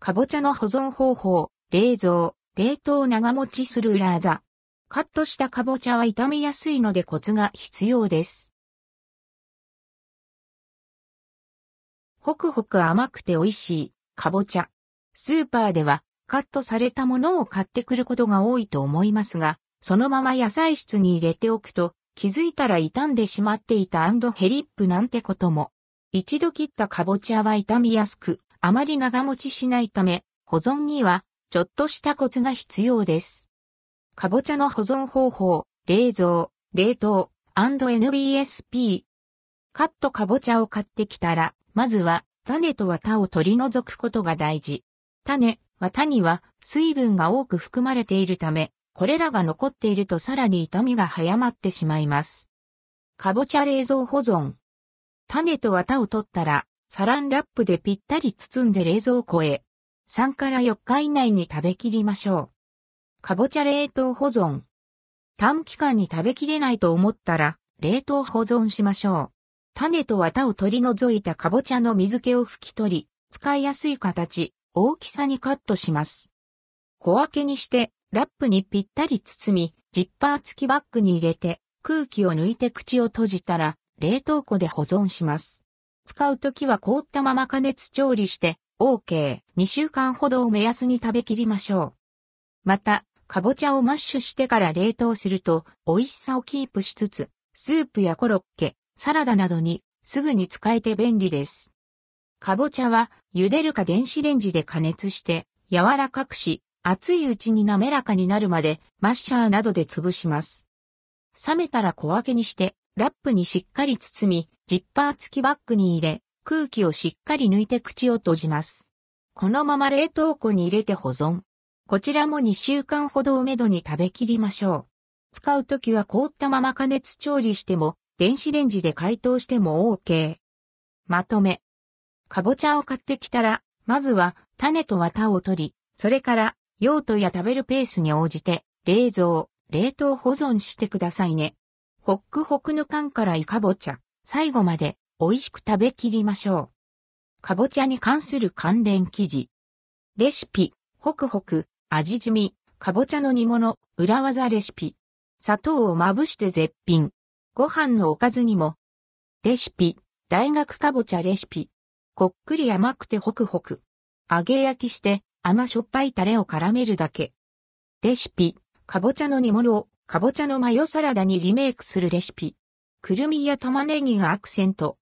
かぼちゃの保存方法、冷蔵、冷凍長持ちする裏技。カットしたかぼちゃは傷みやすいのでコツが必要です。ほくほく甘くて美味しい、かぼちゃ。スーパーではカットされたものを買ってくることが多いと思いますが、そのまま野菜室に入れておくと気づいたら傷んでしまっていたヘリップなんてことも。一度切ったかぼちゃは傷みやすく、あまり長持ちしないため、保存にはちょっとしたコツが必要です。かぼちゃの保存方法、冷蔵、冷凍、&NBSP。カットかぼちゃを買ってきたら、まずは種と綿を取り除くことが大事。種、綿には水分が多く含まれているため、これらが残っているとさらに傷みが早まってしまいます。かぼちゃ冷蔵保存。種と綿を取ったら、サランラップでぴったり包んで冷蔵庫へ。3から4日以内に食べきりましょう。かぼちゃ冷凍保存。短期間に食べきれないと思ったら、冷凍保存しましょう。種と綿を取り除いたかぼちゃの水気を拭き取り、使いやすい形、大きさにカットします。小分けにしてラップにぴったり包み、ジッパー付きバッグに入れて、空気を抜いて口を閉じたら、冷凍庫で保存します。使うときは凍ったまま加熱調理して、OK。2週間ほどを目安に食べきりましょう。また、かぼちゃをマッシュしてから冷凍すると、美味しさをキープしつつ、スープやコロッケ、サラダなどにすぐに使えて便利です。かぼちゃは茹でるか電子レンジで加熱して柔らかくし、熱いうちに滑らかになるまでマッシャーなどで潰します。冷めたら小分けにしてラップにしっかり包み、ジッパー付きバッグに入れ、空気をしっかり抜いて口を閉じます。このまま冷凍庫に入れて保存。こちらも2週間ほどをめどに食べきりましょう。使うときは凍ったまま加熱調理しても、電子レンジで解凍しても OK。まとめ。かぼちゃを買ってきたら、まずは種と綿を取り、それから用途や食べるペースに応じて、冷蔵、冷凍保存してくださいね。ホックホクの缶からいかぼちゃ、最後まで美味しく食べきりましょう。かぼちゃに関する関連記事。レシピ、ホクホク、味染み、かぼちゃの煮物、裏技レシピ。砂糖をまぶして絶品。ご飯のおかずにも。レシピ、大学かぼちゃレシピ。こっくり甘くてホクホク。揚げ焼きして甘しょっぱいタレを絡めるだけ。レシピ、かぼちゃの煮物をかぼちゃのマヨサラダにリメイクするレシピ。くるみや玉ねぎがアクセント。